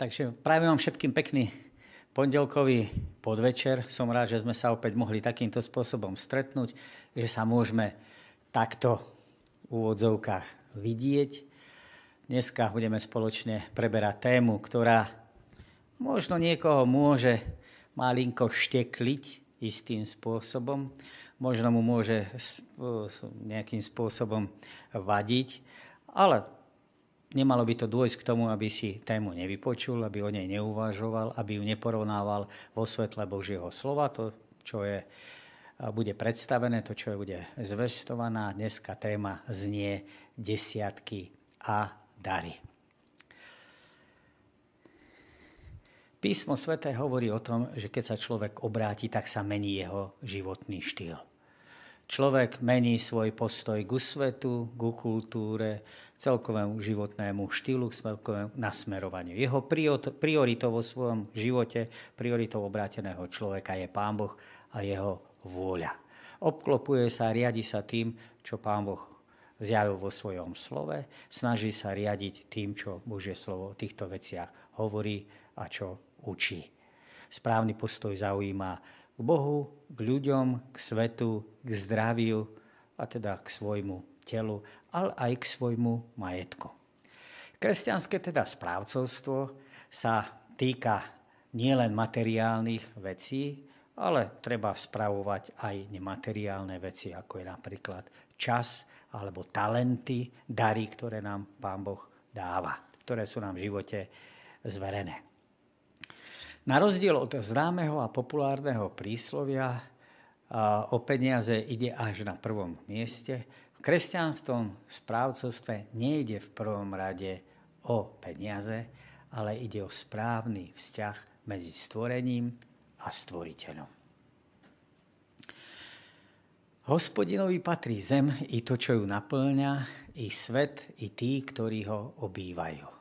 Takže práve vám všetkým pekný pondelkový podvečer. Som rád, že sme sa opäť mohli takýmto spôsobom stretnúť, že sa môžeme takto v úvodzovkách vidieť. Dneska budeme spoločne preberať tému, ktorá možno niekoho môže malinko štekliť istým spôsobom, možno mu môže nejakým spôsobom vadiť, ale Nemalo by to dôjsť k tomu, aby si tému nevypočul, aby o nej neuvažoval, aby ju neporovnával vo svetle Božieho slova, to, čo je, bude predstavené, to, čo je, bude zvestovaná. Dneska téma znie desiatky a dary. Písmo svete hovorí o tom, že keď sa človek obráti, tak sa mení jeho životný štýl. Človek mení svoj postoj ku svetu, ku kultúre, celkovému životnému štýlu, celkovému nasmerovaniu. Jeho prioritou vo svojom živote, prioritou obráteného človeka je Pán Boh a jeho vôľa. Obklopuje sa riadi sa tým, čo Pán Boh zjavil vo svojom slove, snaží sa riadiť tým, čo Božie slovo o týchto veciach hovorí a čo učí. Správny postoj zaujíma k Bohu, k ľuďom, k svetu, k zdraviu a teda k svojmu telu, ale aj k svojmu majetku. Kresťanské teda správcovstvo sa týka nielen materiálnych vecí, ale treba spravovať aj nemateriálne veci, ako je napríklad čas alebo talenty, dary, ktoré nám Pán Boh dáva, ktoré sú nám v živote zverené. Na rozdiel od známeho a populárneho príslovia o peniaze ide až na prvom mieste, v kresťanskom správcovstve nejde v prvom rade o peniaze, ale ide o správny vzťah medzi stvorením a stvoriteľom. Hospodinovi patrí zem i to, čo ju naplňa, i svet, i tí, ktorí ho obývajú.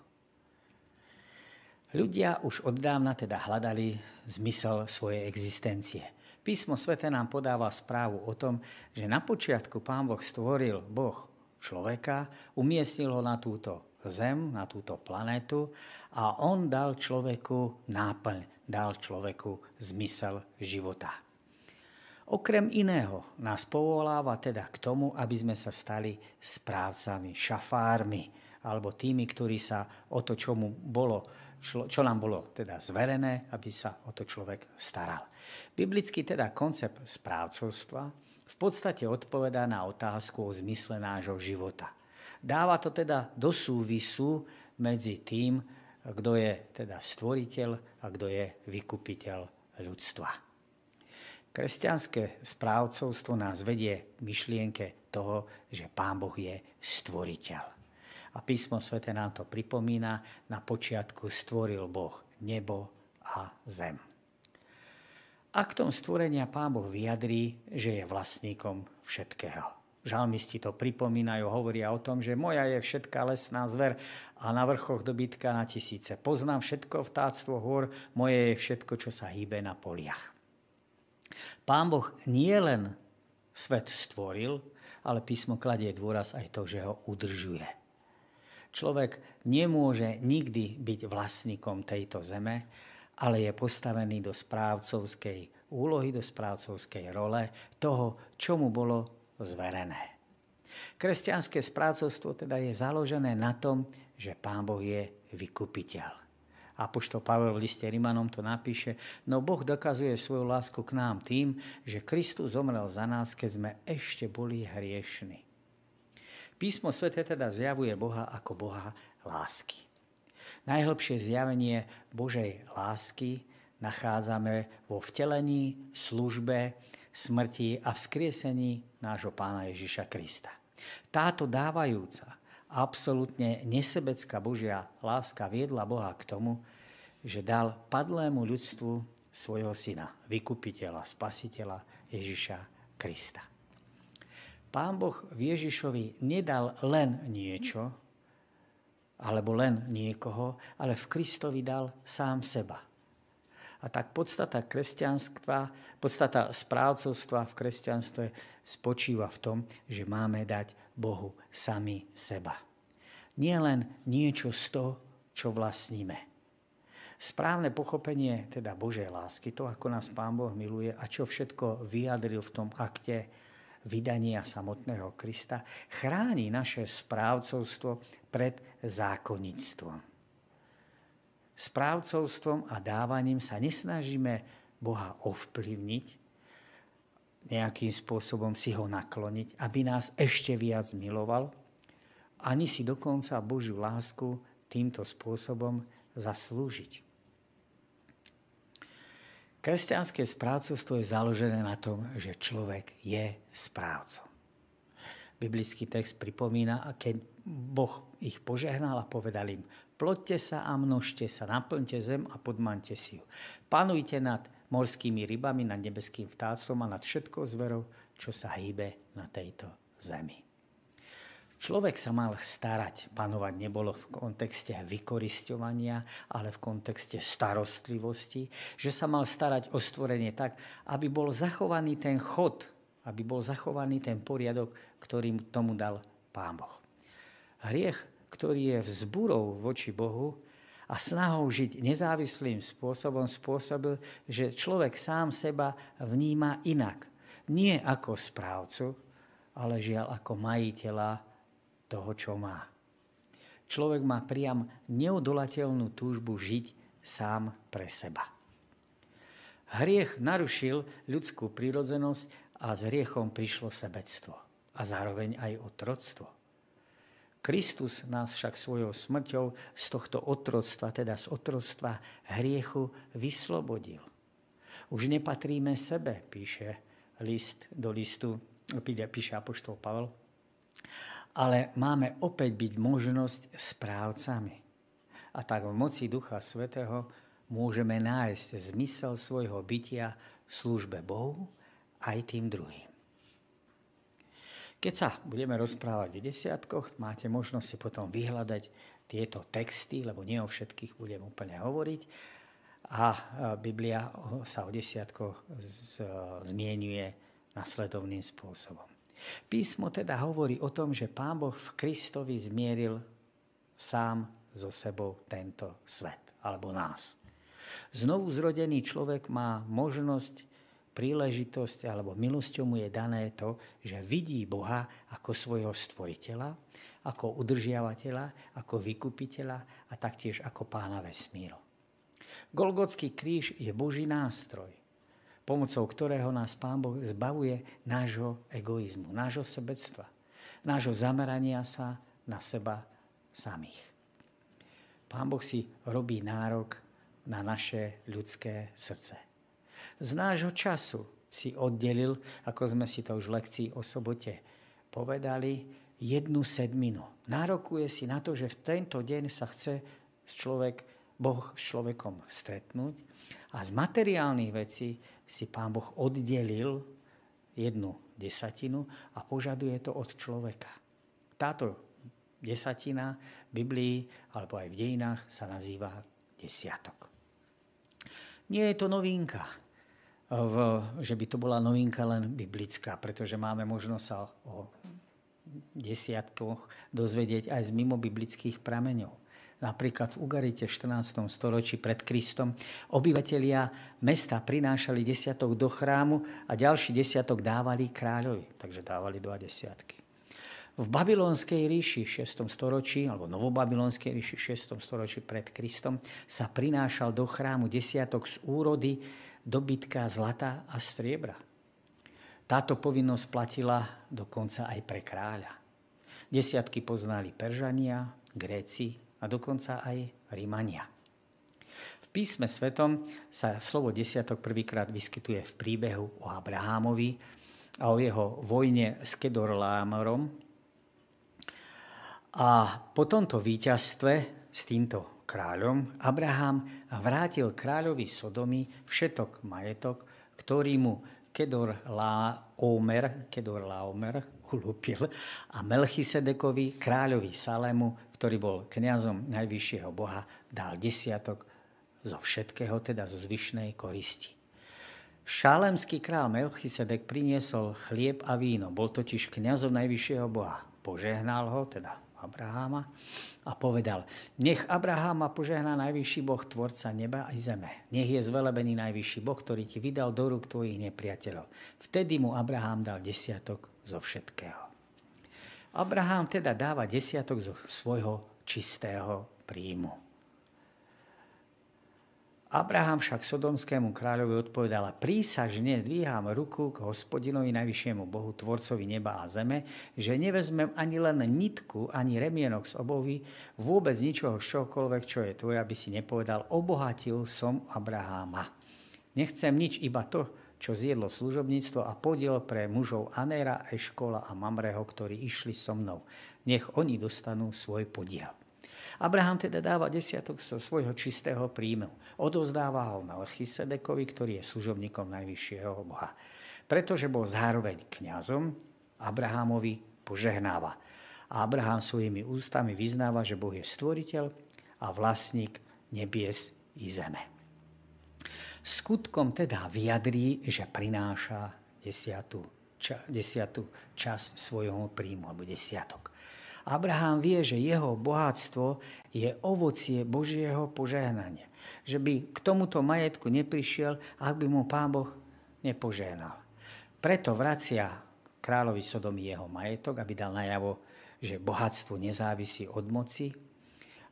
Ľudia už od dávna teda hľadali zmysel svojej existencie. Písmo svete nám podáva správu o tom, že na počiatku Pán Boh stvoril Boh človeka, umiestnil ho na túto zem, na túto planetu a on dal človeku náplň, dal človeku zmysel života. Okrem iného nás povoláva teda k tomu, aby sme sa stali správcami, šafármi, alebo tými, ktorí sa o to, čo mu bolo čo nám bolo teda zverené, aby sa o to človek staral. Biblický teda koncept správcovstva v podstate odpovedá na otázku o zmysle nášho života. Dáva to teda do súvisu medzi tým, kto je teda stvoriteľ a kto je vykupiteľ ľudstva. Kresťanské správcovstvo nás vedie k myšlienke toho, že Pán Boh je stvoriteľ. A písmo svete nám to pripomína. Na počiatku stvoril Boh nebo a zem. Aktom stvorenia Pán Boh vyjadrí, že je vlastníkom všetkého. Žalmisti to pripomínajú, hovoria o tom, že moja je všetká lesná zver a na vrchoch dobytka na tisíce. Poznám všetko vtáctvo hôr, moje je všetko, čo sa hýbe na poliach. Pán Boh nie len svet stvoril, ale písmo kladie dôraz aj to, že ho udržuje. Človek nemôže nikdy byť vlastníkom tejto zeme, ale je postavený do správcovskej úlohy, do správcovskej role toho, čo mu bolo zverené. Kresťanské správcovstvo teda je založené na tom, že Pán Boh je vykupiteľ. A pošto Pavel v liste Rimanom to napíše, no Boh dokazuje svoju lásku k nám tým, že Kristus zomrel za nás, keď sme ešte boli hriešni. Písmo svete teda zjavuje Boha ako Boha lásky. Najhlbšie zjavenie Božej lásky nachádzame vo vtelení, službe, smrti a vzkriesení nášho pána Ježiša Krista. Táto dávajúca, absolútne nesebecká Božia láska viedla Boha k tomu, že dal padlému ľudstvu svojho syna, vykupiteľa, spasiteľa Ježiša Krista. Pán Boh Ježišovi nedal len niečo, alebo len niekoho, ale v Kristovi dal sám seba. A tak podstata kresťanstva, podstata správcovstva v kresťanstve spočíva v tom, že máme dať Bohu sami seba. Nie len niečo z toho, čo vlastníme. Správne pochopenie teda Božej lásky, to ako nás Pán Boh miluje a čo všetko vyjadril v tom akte vydania samotného Krista, chráni naše správcovstvo pred zákonnictvom. Správcovstvom a dávaním sa nesnažíme Boha ovplyvniť, nejakým spôsobom si ho nakloniť, aby nás ešte viac miloval, ani si dokonca Božiu lásku týmto spôsobom zaslúžiť. Kresťanské správcovstvo je založené na tom, že človek je správcom. Biblický text pripomína, keď Boh ich požehnal a povedal im, ploďte sa a množte sa, naplňte zem a podmante si ju. Panujte nad morskými rybami, nad nebeským vtáctvom a nad všetkou zverou, čo sa hýbe na tejto zemi. Človek sa mal starať, panovať nebolo v kontexte vykoristovania, ale v kontexte starostlivosti, že sa mal starať o stvorenie tak, aby bol zachovaný ten chod, aby bol zachovaný ten poriadok, ktorý tomu dal Pán Boh. Hriech, ktorý je vzburou voči Bohu a snahou žiť nezávislým spôsobom, spôsobil, že človek sám seba vníma inak. Nie ako správcu, ale žiaľ ako majiteľa toho, čo má. Človek má priam neodolateľnú túžbu žiť sám pre seba. Hriech narušil ľudskú prírodzenosť a s hriechom prišlo sebectvo a zároveň aj otroctvo. Kristus nás však svojou smrťou z tohto otroctva, teda z otroctva hriechu, vyslobodil. Už nepatríme sebe, píše list do listu, píše apoštol Pavel, ale máme opäť byť možnosť správcami. A tak v moci Ducha Svetého môžeme nájsť zmysel svojho bytia v službe Bohu aj tým druhým. Keď sa budeme rozprávať o desiatkoch, máte možnosť si potom vyhľadať tieto texty, lebo nie o všetkých budem úplne hovoriť. A Biblia sa o desiatkoch zmienuje nasledovným spôsobom. Písmo teda hovorí o tom, že Pán Boh v Kristovi zmieril sám so sebou tento svet, alebo nás. Znovu zrodený človek má možnosť, príležitosť, alebo milosťou mu je dané to, že vidí Boha ako svojho stvoriteľa, ako udržiavateľa, ako vykupiteľa a taktiež ako pána vesmíru. Golgotský kríž je Boží nástroj, pomocou ktorého nás Pán Boh zbavuje nášho egoizmu, nášho sebectva, nášho zamerania sa na seba samých. Pán Boh si robí nárok na naše ľudské srdce. Z nášho času si oddelil, ako sme si to už v lekcii o sobote povedali, jednu sedminu. Nárokuje si na to, že v tento deň sa chce človek, Boh s človekom stretnúť a z materiálnych vecí si pán Boh oddelil jednu desatinu a požaduje to od človeka. Táto desatina v Biblii alebo aj v dejinách sa nazýva desiatok. Nie je to novinka, v, že by to bola novinka len biblická, pretože máme možnosť sa o desiatkoch dozvedieť aj z mimo biblických prameňov. Napríklad v Ugarite v 14. storočí pred Kristom obyvatelia mesta prinášali desiatok do chrámu a ďalší desiatok dávali kráľovi. Takže dávali dva desiatky. V Babylonskej ríši v 6. storočí, alebo Novobabylonskej ríši v 6. storočí pred Kristom sa prinášal do chrámu desiatok z úrody dobytka zlata a striebra. Táto povinnosť platila dokonca aj pre kráľa. Desiatky poznali Peržania, Gréci, a dokonca aj Rímania. V písme svetom sa slovo desiatok prvýkrát vyskytuje v príbehu o Abrahámovi a o jeho vojne s Kedorlámorom. A po tomto víťazstve s týmto kráľom Abraham vrátil kráľovi Sodomy všetok majetok, ktorý mu Kedor Laomer, Kedor Laomer ulúpil a Melchisedekovi, kráľovi Salému, ktorý bol kňazom najvyššieho Boha, dal desiatok zo všetkého, teda zo zvyšnej koristi. Šalemský král Melchisedek priniesol chlieb a víno, bol totiž kňazom najvyššieho Boha. Požehnal ho, teda Abraháma a povedal, nech Abraháma požehná najvyšší Boh, tvorca neba aj zeme. Nech je zvelebený najvyšší Boh, ktorý ti vydal do rúk tvojich nepriateľov. Vtedy mu Abrahám dal desiatok zo všetkého. Abrahám teda dáva desiatok zo svojho čistého príjmu. Abraham však sodomskému kráľovi odpovedala, prísažne dvíham ruku k hospodinovi najvyššiemu Bohu, tvorcovi neba a zeme, že nevezmem ani len nitku, ani remienok z obovy, vôbec ničoho z čohokoľvek, čo je tvoje, aby si nepovedal, obohatil som Abraháma. Nechcem nič, iba to, čo zjedlo služobníctvo a podiel pre mužov Anéra, Eškola a Mamreho, ktorí išli so mnou. Nech oni dostanú svoj podiel. Abraham teda dáva desiatok zo svojho čistého príjmu. Odozdáva ho Melchisedekovi, ktorý je služobníkom najvyššieho Boha. Pretože bol zároveň kňazom, Abrahamovi požehnáva. A Abraham svojimi ústami vyznáva, že Boh je stvoriteľ a vlastník nebies i zeme. Skutkom teda vyjadrí, že prináša desiatu, ča, desiatu čas svojho príjmu, alebo desiatok. Abraham vie, že jeho bohatstvo je ovocie Božieho požehnania. Že by k tomuto majetku neprišiel, ak by mu pán Boh nepožehnal. Preto vracia kráľovi Sodomy jeho majetok, aby dal najavo, že bohatstvo nezávisí od moci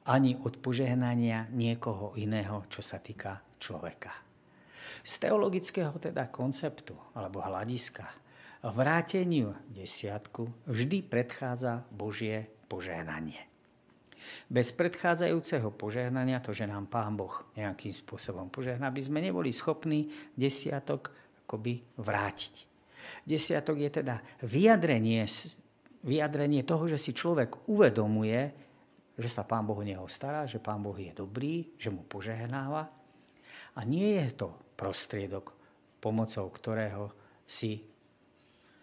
ani od požehnania niekoho iného, čo sa týka človeka. Z teologického teda konceptu alebo hľadiska vráteniu desiatku vždy predchádza Božie požehnanie. Bez predchádzajúceho požehnania, to, že nám Pán Boh nejakým spôsobom požehná, by sme neboli schopní desiatok akoby vrátiť. Desiatok je teda vyjadrenie, vyjadrenie toho, že si človek uvedomuje, že sa Pán Boh o neho stará, že Pán Boh je dobrý, že mu požehnáva. A nie je to prostriedok, pomocou ktorého si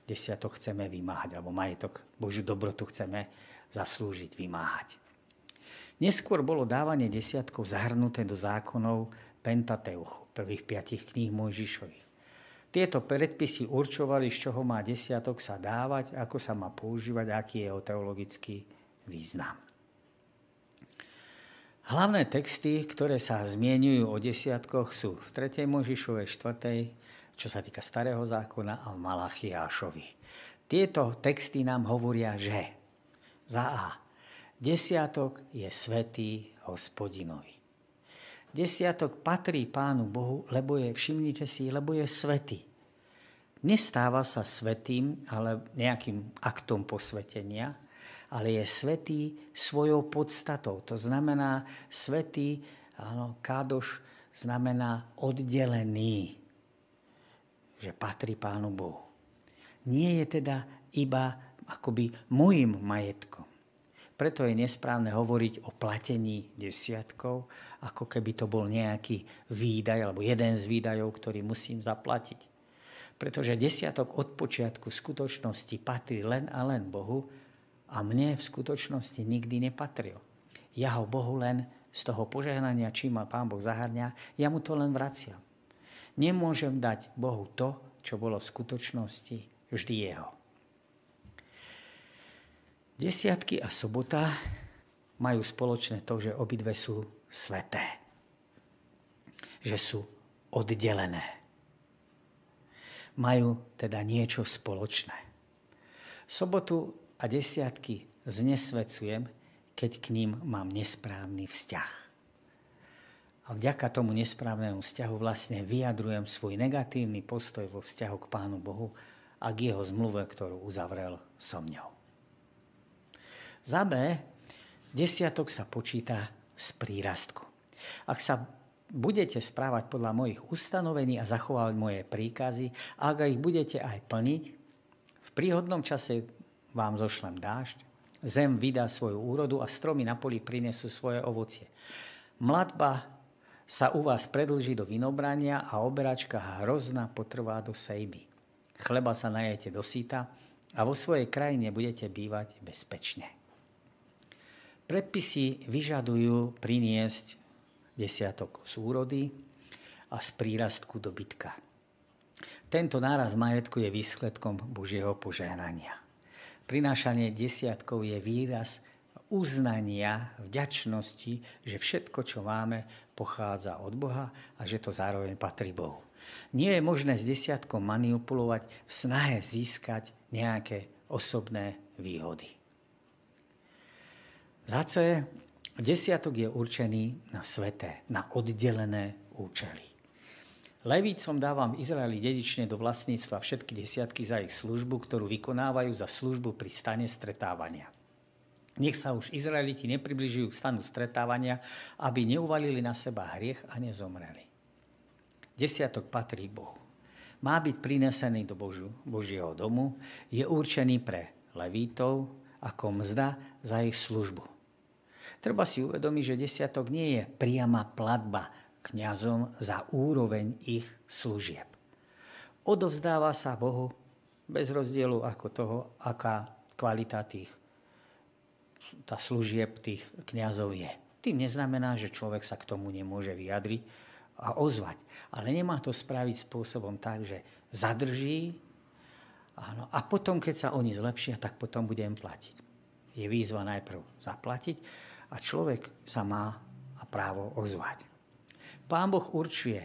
desiatok chceme vymáhať, alebo majetok, Božiu dobrotu chceme zaslúžiť, vymáhať. Neskôr bolo dávanie desiatkov zahrnuté do zákonov Pentateuchu, prvých piatich kníh Mojžišových. Tieto predpisy určovali, z čoho má desiatok sa dávať, ako sa má používať, aký je jeho teologický význam. Hlavné texty, ktoré sa zmienujú o desiatkoch, sú v 3. Mojžišovej 4 čo sa týka Starého zákona a Malachiášovi. Tieto texty nám hovoria, že za A. Desiatok je svetý hospodinovi. Desiatok patrí Pánu Bohu, lebo je, všimnite si, lebo je svetý. Nestáva sa svetým, ale nejakým aktom posvetenia, ale je svetý svojou podstatou. To znamená, svetý, áno, kádoš znamená oddelený že patrí Pánu Bohu. Nie je teda iba akoby môjim majetkom. Preto je nesprávne hovoriť o platení desiatkov, ako keby to bol nejaký výdaj alebo jeden z výdajov, ktorý musím zaplatiť. Pretože desiatok od počiatku skutočnosti patrí len a len Bohu a mne v skutočnosti nikdy nepatril. Ja ho Bohu len z toho požehnania, čím ma Pán Boh zahrňa, ja mu to len vraciam. Nemôžem dať Bohu to, čo bolo v skutočnosti vždy jeho. Desiatky a sobota majú spoločné to, že obidve sú sveté. Že sú oddelené. Majú teda niečo spoločné. Sobotu a desiatky znesvecujem, keď k ním mám nesprávny vzťah a vďaka tomu nesprávnemu vzťahu vlastne vyjadrujem svoj negatívny postoj vo vzťahu k Pánu Bohu a k jeho zmluve, ktorú uzavrel so mňou. Za B, desiatok sa počíta z prírastku. Ak sa budete správať podľa mojich ustanovení a zachovávať moje príkazy, a ak ich budete aj plniť, v príhodnom čase vám zošlem dážď, zem vydá svoju úrodu a stromy na poli prinesú svoje ovocie. Mladba sa u vás predlží do vinobrania a oberačka hrozna potrvá do sejby. Chleba sa najete do síta a vo svojej krajine budete bývať bezpečne. Predpisy vyžadujú priniesť desiatok z úrody a z prírastku dobytka. Tento náraz majetku je výsledkom Božieho požehnania. Prinášanie desiatkov je výraz uznania, vďačnosti, že všetko, čo máme, pochádza od Boha a že to zároveň patrí Bohu. Nie je možné s desiatkom manipulovať v snahe získať nejaké osobné výhody. Zace desiatok je určený na sveté, na oddelené účely. Levícom dávam Izraeli dedične do vlastníctva všetky desiatky za ich službu, ktorú vykonávajú za službu pri stane stretávania. Nech sa už Izraeliti nepribližujú k stanu stretávania, aby neuvalili na seba hriech a nezomreli. Desiatok patrí Bohu. Má byť prinesený do Božu, Božieho domu, je určený pre levítov ako mzda za ich službu. Treba si uvedomiť, že desiatok nie je priama platba kňazom za úroveň ich služieb. Odovzdáva sa Bohu bez rozdielu ako toho, aká kvalita tých tá služieb tých kňazov je. Tým neznamená, že človek sa k tomu nemôže vyjadriť a ozvať. Ale nemá to spraviť spôsobom tak, že zadrží áno, a potom, keď sa oni zlepšia, tak potom budem platiť. Je výzva najprv zaplatiť a človek sa má a právo ozvať. Pán Boh určuje,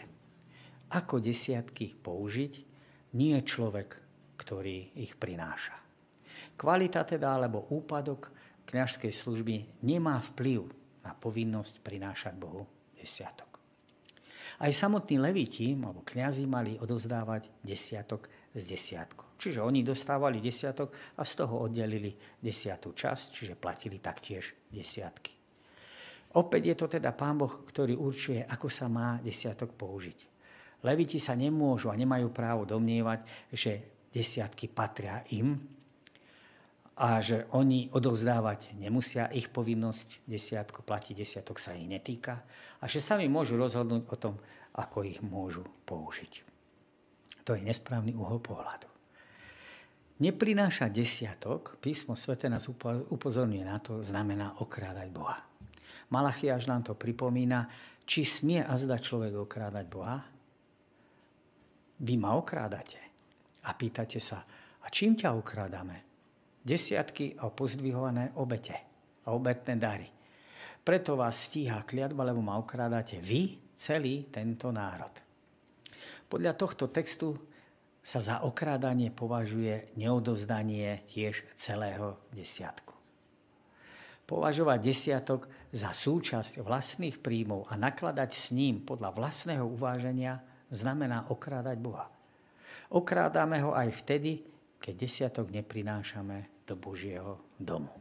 ako desiatky použiť, nie človek, ktorý ich prináša. Kvalita teda alebo úpadok kniažskej služby nemá vplyv na povinnosť prinášať Bohu desiatok. Aj samotní leviti, alebo kniazy, mali odozdávať desiatok z desiatku. Čiže oni dostávali desiatok a z toho oddelili desiatú časť, čiže platili taktiež desiatky. Opäť je to teda Pán Boh, ktorý určuje, ako sa má desiatok použiť. Leviti sa nemôžu a nemajú právo domnievať, že desiatky patria im, a že oni odovzdávať nemusia, ich povinnosť desiatku platiť, desiatok sa ich netýka a že sami môžu rozhodnúť o tom, ako ich môžu použiť. To je nesprávny uhol pohľadu. Neprináša desiatok, písmo svete nás upozorňuje na to, znamená okrádať Boha. Malachiaž nám to pripomína, či smie azda človek okrádať Boha? Vy ma okrádate. A pýtate sa, a čím ťa okrádame? Desiatky a pozdvihované obete a obetné dary. Preto vás stíha kliatba, lebo ma okrádate vy, celý tento národ. Podľa tohto textu sa za okrádanie považuje neodovzdanie tiež celého desiatku. Považovať desiatok za súčasť vlastných príjmov a nakladať s ním podľa vlastného uváženia znamená okrádať Boha. Okrádame ho aj vtedy, keď desiatok neprinášame do Božieho domu.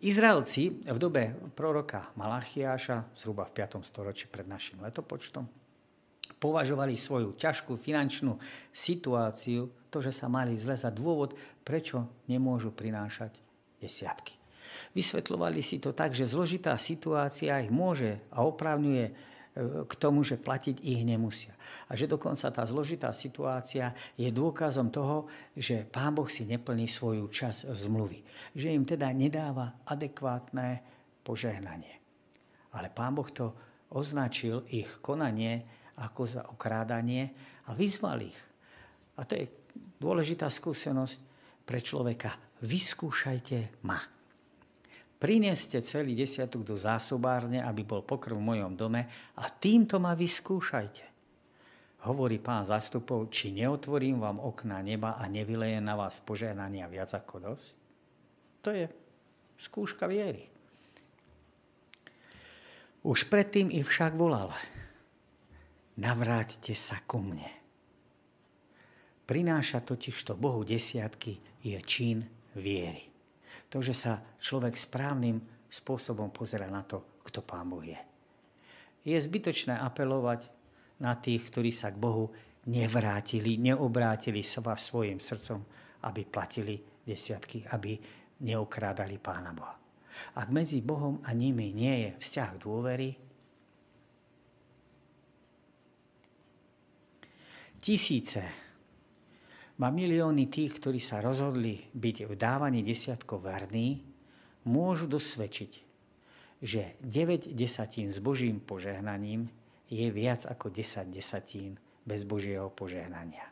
Izraelci v dobe proroka Malachiáša, zhruba v 5. storočí pred našim letopočtom, považovali svoju ťažkú finančnú situáciu, to, že sa mali zle za dôvod, prečo nemôžu prinášať desiatky. Vysvetľovali si to tak, že zložitá situácia ich môže a opravňuje k tomu, že platiť ich nemusia. A že dokonca tá zložitá situácia je dôkazom toho, že Pán Boh si neplní svoju čas zmluvy. Že im teda nedáva adekvátne požehnanie. Ale Pán Boh to označil ich konanie ako za okrádanie a vyzval ich. A to je dôležitá skúsenosť pre človeka. Vyskúšajte ma. Prineste celý desiatok do zásobárne, aby bol pokrv v mojom dome a týmto ma vyskúšajte. Hovorí pán zastupov, či neotvorím vám okná neba a nevyleje na vás požehnania viac ako dosť? To je skúška viery. Už predtým ich však volal. Navráťte sa ku mne. Prináša totiž to Bohu desiatky je čin viery. To, že sa človek správnym spôsobom pozera na to, kto Pán Boh je. Je zbytočné apelovať na tých, ktorí sa k Bohu nevrátili, neobrátili sa svojim srdcom, aby platili desiatky, aby neokrádali Pána Boha. Ak medzi Bohom a nimi nie je vzťah dôvery, tisíce má milióny tých, ktorí sa rozhodli byť v dávaní desiatkov verní, môžu dosvedčiť, že 9 desatín s Božím požehnaním je viac ako 10 desatín bez Božieho požehnania.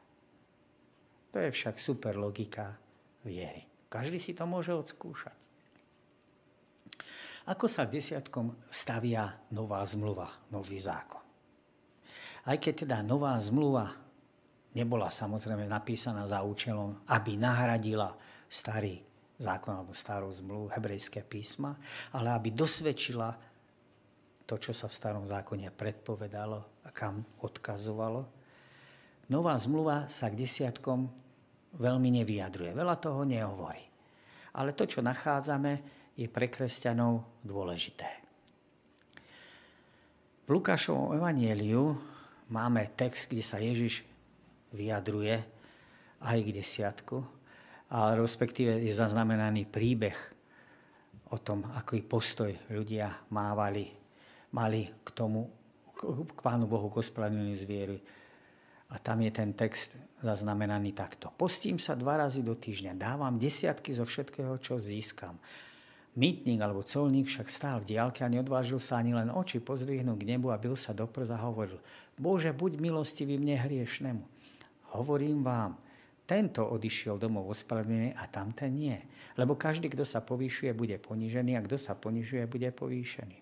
To je však super logika viery. Každý si to môže odskúšať. Ako sa k desiatkom stavia nová zmluva, nový zákon? Aj keď teda nová zmluva nebola samozrejme napísaná za účelom, aby nahradila starý zákon alebo starú zmluvu, hebrejské písma, ale aby dosvedčila to, čo sa v starom zákone predpovedalo a kam odkazovalo. Nová zmluva sa k desiatkom veľmi nevyjadruje, veľa toho nehovorí. Ale to, čo nachádzame, je pre kresťanov dôležité. V Lukášovom evanieliu máme text, kde sa Ježiš vyjadruje aj k desiatku, ale respektíve je zaznamenaný príbeh o tom, aký postoj ľudia mávali, mali k tomu, k Pánu Bohu, k ospravedlneniu zviery. A tam je ten text zaznamenaný takto. Postím sa dva razy do týždňa, dávam desiatky zo všetkého, čo získam. Mýtnik alebo colník však stál v diálke a neodvážil sa ani len oči pozvihnúť k nebu a byl sa do a hovoril, Bože, buď milostivý mne hriešnemu. Hovorím vám, tento odišiel domov ospravedlnený a tamten nie. Lebo každý, kto sa povýšuje, bude ponížený a kto sa ponižuje, bude povýšený.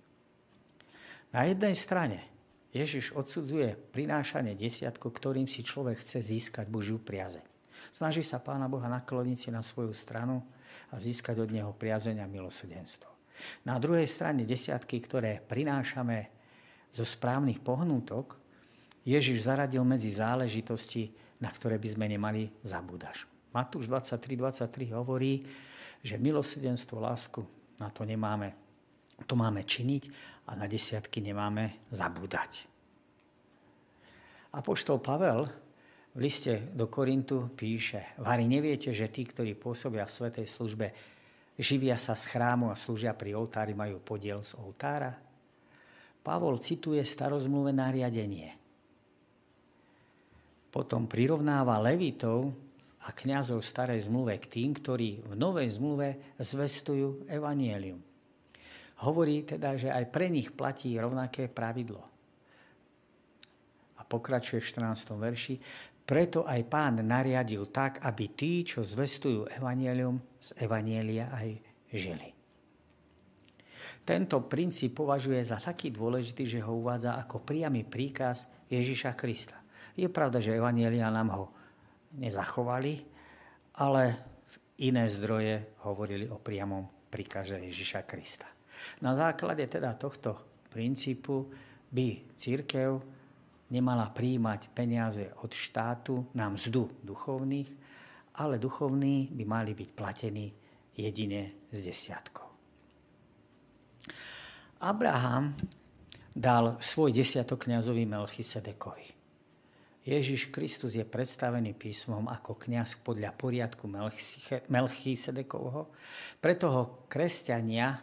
Na jednej strane Ježiš odsudzuje prinášanie desiatku, ktorým si človek chce získať Božiu priazeň. Snaží sa Pána Boha nakloniť si na svoju stranu a získať od Neho priazeň a milosrdenstvo. Na druhej strane desiatky, ktoré prinášame zo správnych pohnútok, Ježiš zaradil medzi záležitosti, na ktoré by sme nemali zabúdať. Matúš 23.23 hovorí, že milosrdenstvo, lásku, na to nemáme, to máme činiť a na desiatky nemáme zabúdať. Apoštol Pavel v liste do Korintu píše, Vary neviete, že tí, ktorí pôsobia v svetej službe, živia sa z chrámu a slúžia pri oltári, majú podiel z oltára? Pavol cituje starozmluvé nariadenie – potom prirovnáva levitov a kňazov v starej zmluve k tým, ktorí v novej zmluve zvestujú evanielium. Hovorí teda, že aj pre nich platí rovnaké pravidlo. A pokračuje v 14. verši. Preto aj pán nariadil tak, aby tí, čo zvestujú evanielium, z evanielia aj žili. Tento princíp považuje za taký dôležitý, že ho uvádza ako priamy príkaz Ježiša Krista. Je pravda, že Evanielia nám ho nezachovali, ale iné zdroje hovorili o priamom príkaze Ježiša Krista. Na základe teda tohto princípu by církev nemala príjmať peniaze od štátu na mzdu duchovných, ale duchovní by mali byť platení jedine z desiatkov. Abraham dal svoj desiatok kniazovi Melchisedekovi. Ježiš Kristus je predstavený písmom ako kňaz podľa poriadku Melchisedekovho. Preto ho kresťania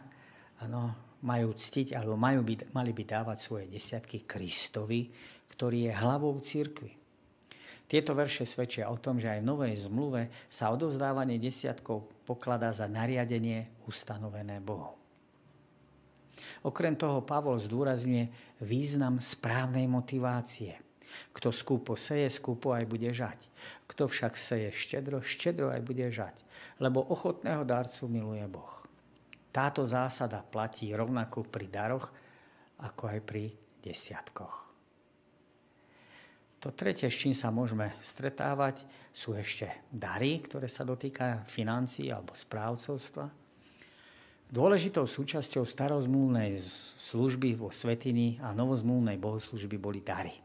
ano, majú ctiť, alebo majú byť, mali by dávať svoje desiatky Kristovi, ktorý je hlavou církvy. Tieto verše svedčia o tom, že aj v Novej zmluve sa odovzdávanie desiatkov pokladá za nariadenie ustanovené Bohom. Okrem toho Pavol zdôrazňuje význam správnej motivácie. Kto skúpo seje, skúpo aj bude žať. Kto však seje štedro, štedro aj bude žať. Lebo ochotného darcu miluje Boh. Táto zásada platí rovnako pri daroch, ako aj pri desiatkoch. To tretie, s čím sa môžeme stretávať, sú ešte dary, ktoré sa dotýkajú financií alebo správcovstva. Dôležitou súčasťou starozmúlnej služby vo Svetiny a novozmúlnej bohoslužby boli dary.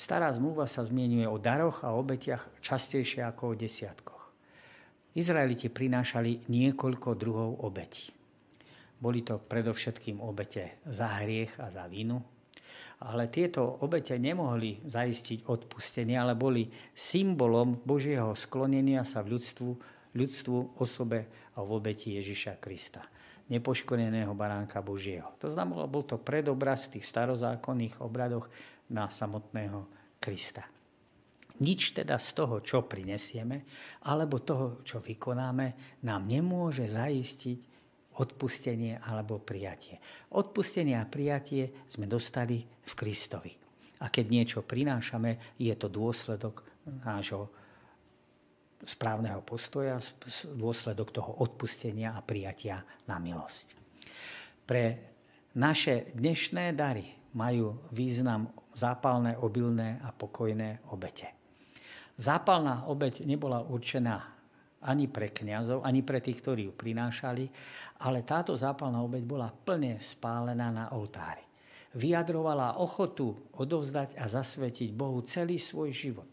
Stará zmluva sa zmienuje o daroch a obetiach častejšie ako o desiatkoch. Izraeliti prinášali niekoľko druhov obetí. Boli to predovšetkým obete za hriech a za vinu, ale tieto obete nemohli zaistiť odpustenie, ale boli symbolom Božieho sklonenia sa v ľudstvu, ľudstvu osobe a v obeti Ježiša Krista nepoškodeného baránka Božieho. To znamenalo, bol to predobraz v tých starozákonných obradoch na samotného Krista. Nič teda z toho, čo prinesieme, alebo toho, čo vykonáme, nám nemôže zaistiť odpustenie alebo prijatie. Odpustenie a prijatie sme dostali v Kristovi. A keď niečo prinášame, je to dôsledok nášho správneho postoja, dôsledok toho odpustenia a prijatia na milosť. Pre naše dnešné dary majú význam zápalné, obilné a pokojné obete. Zápalná obeť nebola určená ani pre kňazov, ani pre tých, ktorí ju prinášali, ale táto zápalná obeď bola plne spálená na oltári. Vyjadrovala ochotu odovzdať a zasvetiť Bohu celý svoj život.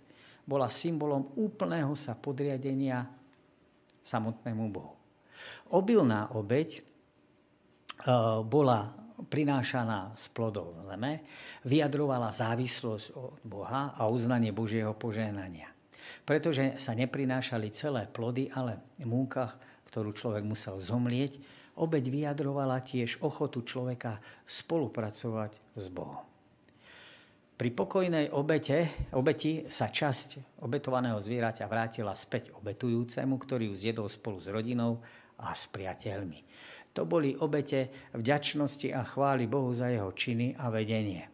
Bola symbolom úplného sa podriadenia samotnému Bohu. Obilná obeď e, bola prinášaná z plodov zeme, vyjadrovala závislosť od Boha a uznanie Božieho požehnania pretože sa neprinášali celé plody, ale múka, ktorú človek musel zomlieť, obeď vyjadrovala tiež ochotu človeka spolupracovať s Bohom. Pri pokojnej obete, obeti sa časť obetovaného zvieraťa vrátila späť obetujúcemu, ktorý ju zjedol spolu s rodinou a s priateľmi. To boli obete vďačnosti a chvály Bohu za jeho činy a vedenie.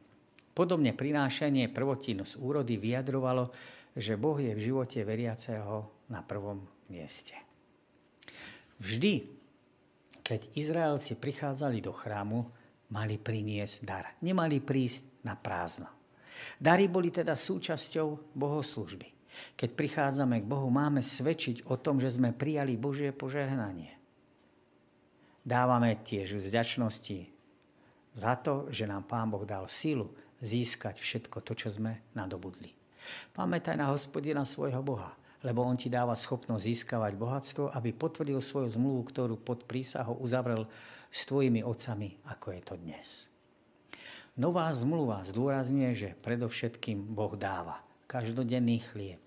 Podobne prinášanie prvotinu z úrody vyjadrovalo že Boh je v živote veriaceho na prvom mieste. Vždy, keď Izraelci prichádzali do chrámu, mali priniesť dar. Nemali prísť na prázdno. Dary boli teda súčasťou bohoslužby. Keď prichádzame k Bohu, máme svedčiť o tom, že sme prijali Božie požehnanie. Dávame tiež vďačnosti za to, že nám Pán Boh dal silu získať všetko to, čo sme nadobudli. Pamätaj na hospodina svojho Boha, lebo on ti dáva schopnosť získavať bohatstvo, aby potvrdil svoju zmluvu, ktorú pod prísahou uzavrel s tvojimi otcami, ako je to dnes. Nová zmluva zdôrazňuje, že predovšetkým Boh dáva každodenný chlieb,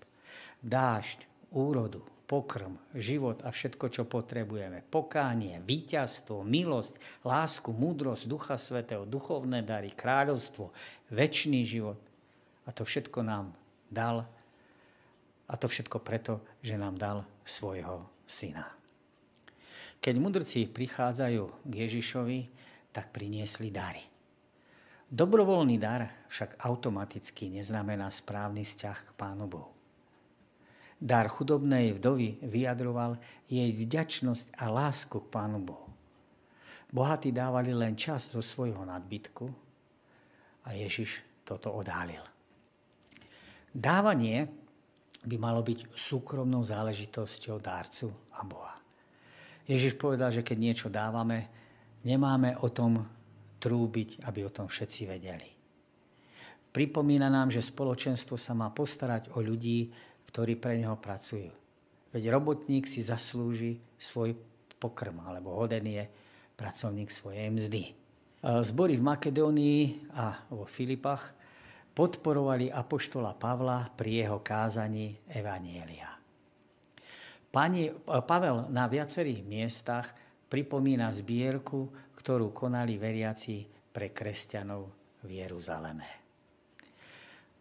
dážď, úrodu, pokrm, život a všetko, čo potrebujeme. Pokánie, víťazstvo, milosť, lásku, múdrosť, Ducha Svetého, duchovné dary, kráľovstvo, väčší život. A to všetko nám dal. A to všetko preto, že nám dal svojho syna. Keď mudrci prichádzajú k Ježišovi, tak priniesli dary. Dobrovoľný dar však automaticky neznamená správny vzťah k Pánu Bohu. Dar chudobnej vdovy vyjadroval jej vďačnosť a lásku k Pánu Bohu. Bohatí dávali len čas zo svojho nadbytku a Ježiš toto odhalil. Dávanie by malo byť súkromnou záležitosťou dárcu a Boha. Ježiš povedal, že keď niečo dávame, nemáme o tom trúbiť, aby o tom všetci vedeli. Pripomína nám, že spoločenstvo sa má postarať o ľudí, ktorí pre neho pracujú. Veď robotník si zaslúži svoj pokrm, alebo hoden je pracovník svojej mzdy. Zbory v Makedónii a vo Filipách podporovali apoštola Pavla pri jeho kázaní Evanielia. Pani, Pavel na viacerých miestach pripomína zbierku, ktorú konali veriaci pre kresťanov v Jeruzaleme.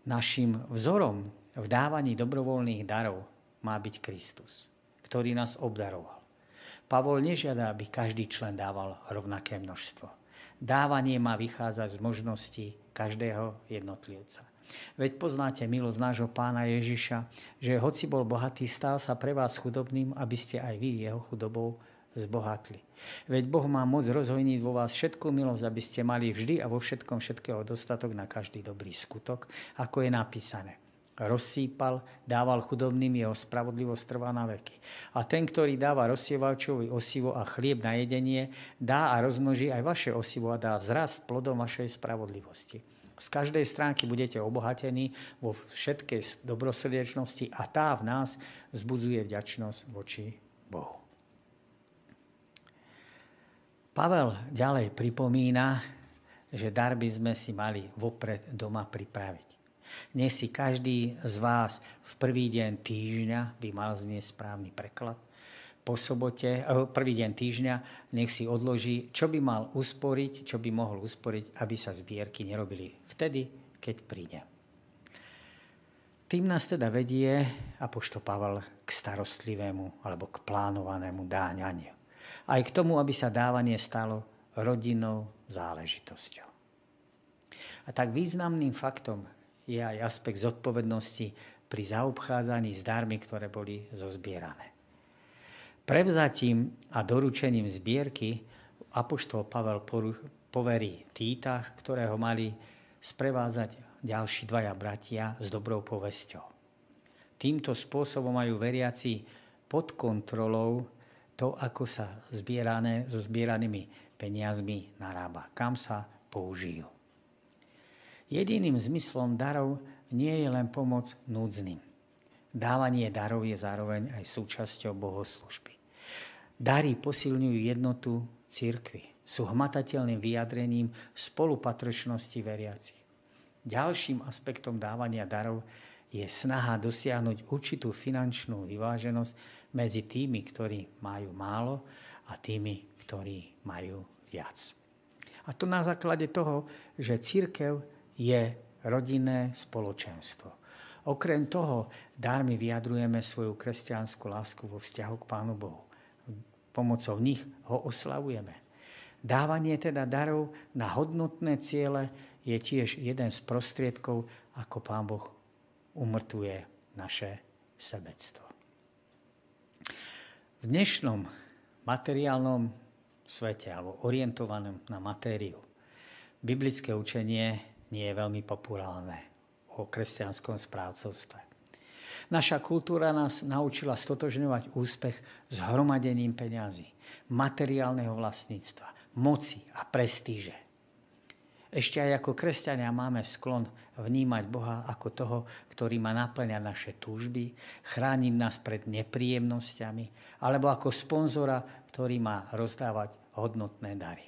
Našim vzorom v dávaní dobrovoľných darov má byť Kristus, ktorý nás obdaroval. Pavol nežiada, aby každý člen dával rovnaké množstvo. Dávanie má vychádzať z možností každého jednotlivca. Veď poznáte milosť nášho pána Ježiša, že hoci bol bohatý, stal sa pre vás chudobným, aby ste aj vy jeho chudobou zbohatli. Veď Boh má moc rozhojniť vo vás všetkú milosť, aby ste mali vždy a vo všetkom všetkého dostatok na každý dobrý skutok, ako je napísané rozsýpal, dával chudobným, jeho spravodlivosť trvá na veky. A ten, ktorý dáva rozsievačovi osivo a chlieb na jedenie, dá a rozmnoží aj vaše osivo a dá vzrast plodom vašej spravodlivosti. Z každej stránky budete obohatení vo všetkej dobrosrdečnosti a tá v nás zbudzuje vďačnosť voči Bohu. Pavel ďalej pripomína, že dar by sme si mali vopred doma pripraviť. Nech si každý z vás v prvý deň týždňa by mal znieť správny preklad. Po sobote, eh, prvý deň týždňa, nech si odloží, čo by mal usporiť, čo by mohol usporiť, aby sa zbierky nerobili vtedy, keď príde. Tým nás teda vedie Apoštol Pavel k starostlivému alebo k plánovanému dáňaniu. Aj k tomu, aby sa dávanie stalo rodinnou záležitosťou. A tak významným faktom je aj aspekt zodpovednosti pri zaobchádzaní s darmi, ktoré boli zozbierané. Prevzatím a doručením zbierky apoštol Pavel poverí Týta, ktorého mali sprevádzať ďalší dvaja bratia s dobrou povesťou. Týmto spôsobom majú veriaci pod kontrolou to, ako sa zbierané, so zbieranými peniazmi narába, kam sa použijú. Jediným zmyslom darov nie je len pomoc núdznym. Dávanie darov je zároveň aj súčasťou bohoslužby. Dary posilňujú jednotu církvy. Sú hmatateľným vyjadrením spolupatrčnosti veriacich. Ďalším aspektom dávania darov je snaha dosiahnuť určitú finančnú vyváženosť medzi tými, ktorí majú málo a tými, ktorí majú viac. A to na základe toho, že církev je rodinné spoločenstvo. Okrem toho, dármi vyjadrujeme svoju kresťanskú lásku vo vzťahu k Pánu Bohu. Pomocou nich ho oslavujeme. Dávanie teda darov na hodnotné ciele je tiež jeden z prostriedkov, ako Pán Boh umrtuje naše sebectvo. V dnešnom materiálnom svete, alebo orientovanom na matériu, biblické učenie nie je veľmi populárne o kresťanskom správcovstve. Naša kultúra nás naučila stotožňovať úspech s hromadením peňazí, materiálneho vlastníctva, moci a prestíže. Ešte aj ako kresťania máme sklon vnímať Boha ako toho, ktorý má naplňať naše túžby, chrániť nás pred nepríjemnosťami, alebo ako sponzora, ktorý má rozdávať hodnotné dary.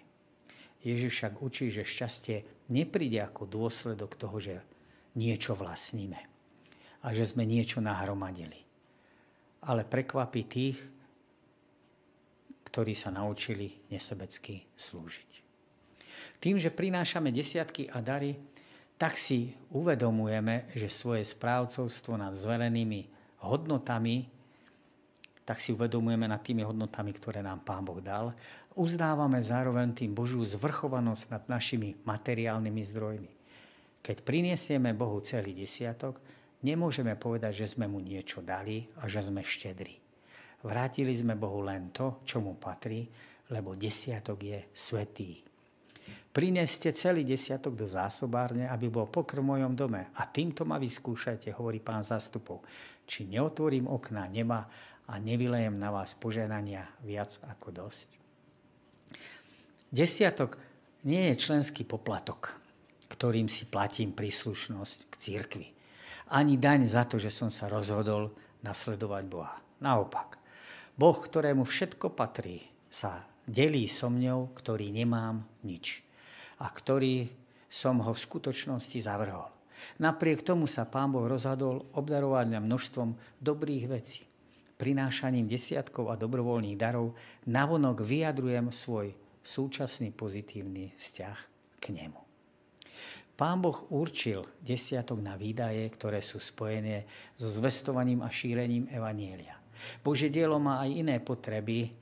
Ježiš však učí, že šťastie nepríde ako dôsledok toho, že niečo vlastníme a že sme niečo nahromadili. Ale prekvapí tých, ktorí sa naučili nesebecky slúžiť. Tým, že prinášame desiatky a dary, tak si uvedomujeme, že svoje správcovstvo nad zverenými hodnotami, tak si uvedomujeme nad tými hodnotami, ktoré nám Pán Boh dal. Uznávame zároveň tým Božú zvrchovanosť nad našimi materiálnymi zdrojmi. Keď priniesieme Bohu celý desiatok, nemôžeme povedať, že sme mu niečo dali a že sme štedri. Vrátili sme Bohu len to, čo mu patrí, lebo desiatok je svetý. Prineste celý desiatok do zásobárne, aby bol pokrm v mojom dome. A týmto ma vyskúšajte, hovorí pán zastupov. Či neotvorím okná neba a nevylejem na vás poženania viac ako dosť. Desiatok nie je členský poplatok, ktorým si platím príslušnosť k církvi. Ani daň za to, že som sa rozhodol nasledovať Boha. Naopak, Boh, ktorému všetko patrí, sa delí so mňou, ktorý nemám nič a ktorý som ho v skutočnosti zavrhol. Napriek tomu sa pán Boh rozhodol obdarovať na množstvom dobrých vecí. Prinášaním desiatkov a dobrovoľných darov navonok vyjadrujem svoj súčasný pozitívny vzťah k nemu. Pán Boh určil desiatok na výdaje, ktoré sú spojené so zvestovaním a šírením Evanielia. Bože dielo má aj iné potreby,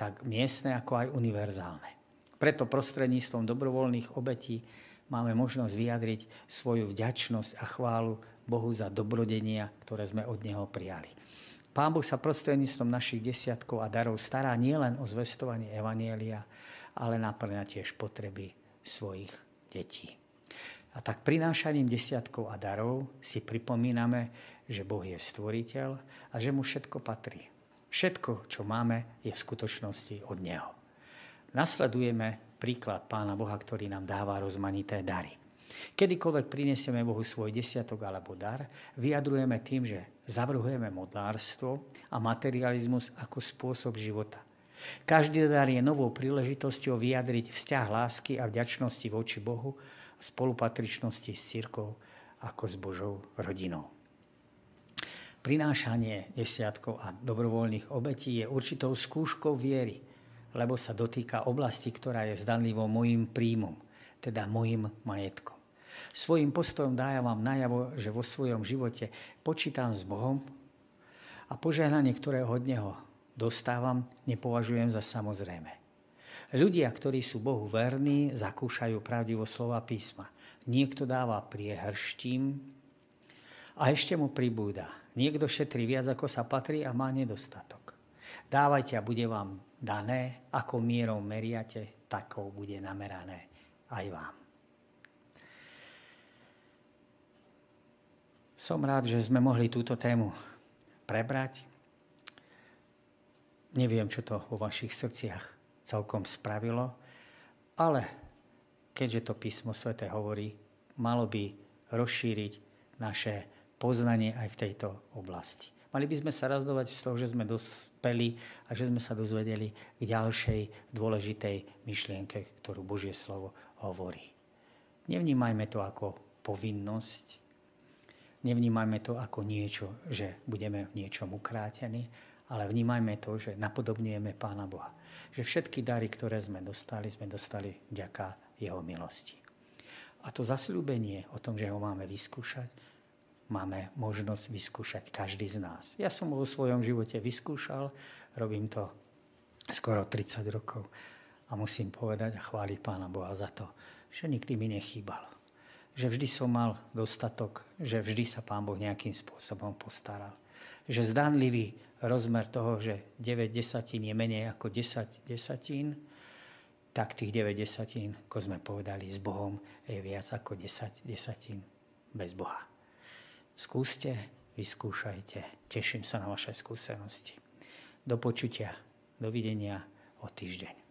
tak miestne ako aj univerzálne. Preto prostredníctvom dobrovoľných obetí máme možnosť vyjadriť svoju vďačnosť a chválu Bohu za dobrodenia, ktoré sme od Neho prijali. Pán Boh sa prostredníctvom našich desiatkov a darov stará nielen o zvestovanie Evanielia, ale naplňa tiež potreby svojich detí. A tak prinášaním desiatkov a darov si pripomíname, že Boh je stvoriteľ a že mu všetko patrí. Všetko, čo máme, je v skutočnosti od Neho. Nasledujeme príklad Pána Boha, ktorý nám dáva rozmanité dary. Kedykoľvek prinesieme Bohu svoj desiatok alebo dar, vyjadrujeme tým, že zavrhujeme modlárstvo a materializmus ako spôsob života. Každý dar je novou príležitosťou vyjadriť vzťah lásky a vďačnosti voči Bohu spolupatričnosti s církou ako s Božou rodinou. Prinášanie desiatkov a dobrovoľných obetí je určitou skúškou viery, lebo sa dotýka oblasti, ktorá je zdanlivo môjim príjmom, teda môjim majetkom. Svojím postojom dávam najavo, že vo svojom živote počítam s Bohom a požehnanie, ktoré od Neho dostávam, nepovažujem za samozrejme. Ľudia, ktorí sú Bohu verní, zakúšajú pravdivo slova písma. Niekto dáva priehrštím a ešte mu pribúda. Niekto šetrí viac, ako sa patrí a má nedostatok. Dávajte a bude vám dané, ako mierou meriate, takou bude namerané aj vám. Som rád, že sme mohli túto tému prebrať. Neviem, čo to vo vašich srdciach celkom spravilo, ale keďže to písmo svete hovorí, malo by rozšíriť naše poznanie aj v tejto oblasti. Mali by sme sa radovať z toho, že sme dospeli a že sme sa dozvedeli k ďalšej dôležitej myšlienke, ktorú Božie slovo hovorí. Nevnímajme to ako povinnosť, nevnímajme to ako niečo, že budeme v niečom ukrátení, ale vnímajme to, že napodobňujeme Pána Boha. Že všetky dary, ktoré sme dostali, sme dostali vďaka Jeho milosti. A to zasľúbenie o tom, že ho máme vyskúšať, máme možnosť vyskúšať každý z nás. Ja som vo svojom živote vyskúšal, robím to skoro 30 rokov a musím povedať a chváliť Pána Boha za to, že nikdy mi nechýbal. Že vždy som mal dostatok, že vždy sa Pán Boh nejakým spôsobom postaral. Že zdánlivý rozmer toho, že 9 desatín je menej ako 10 desatín, tak tých 9 desatín, ako sme povedali, s Bohom je viac ako 10 desatín bez Boha. Skúste, vyskúšajte. Teším sa na vaše skúsenosti. Do počutia. Dovidenia o týždeň.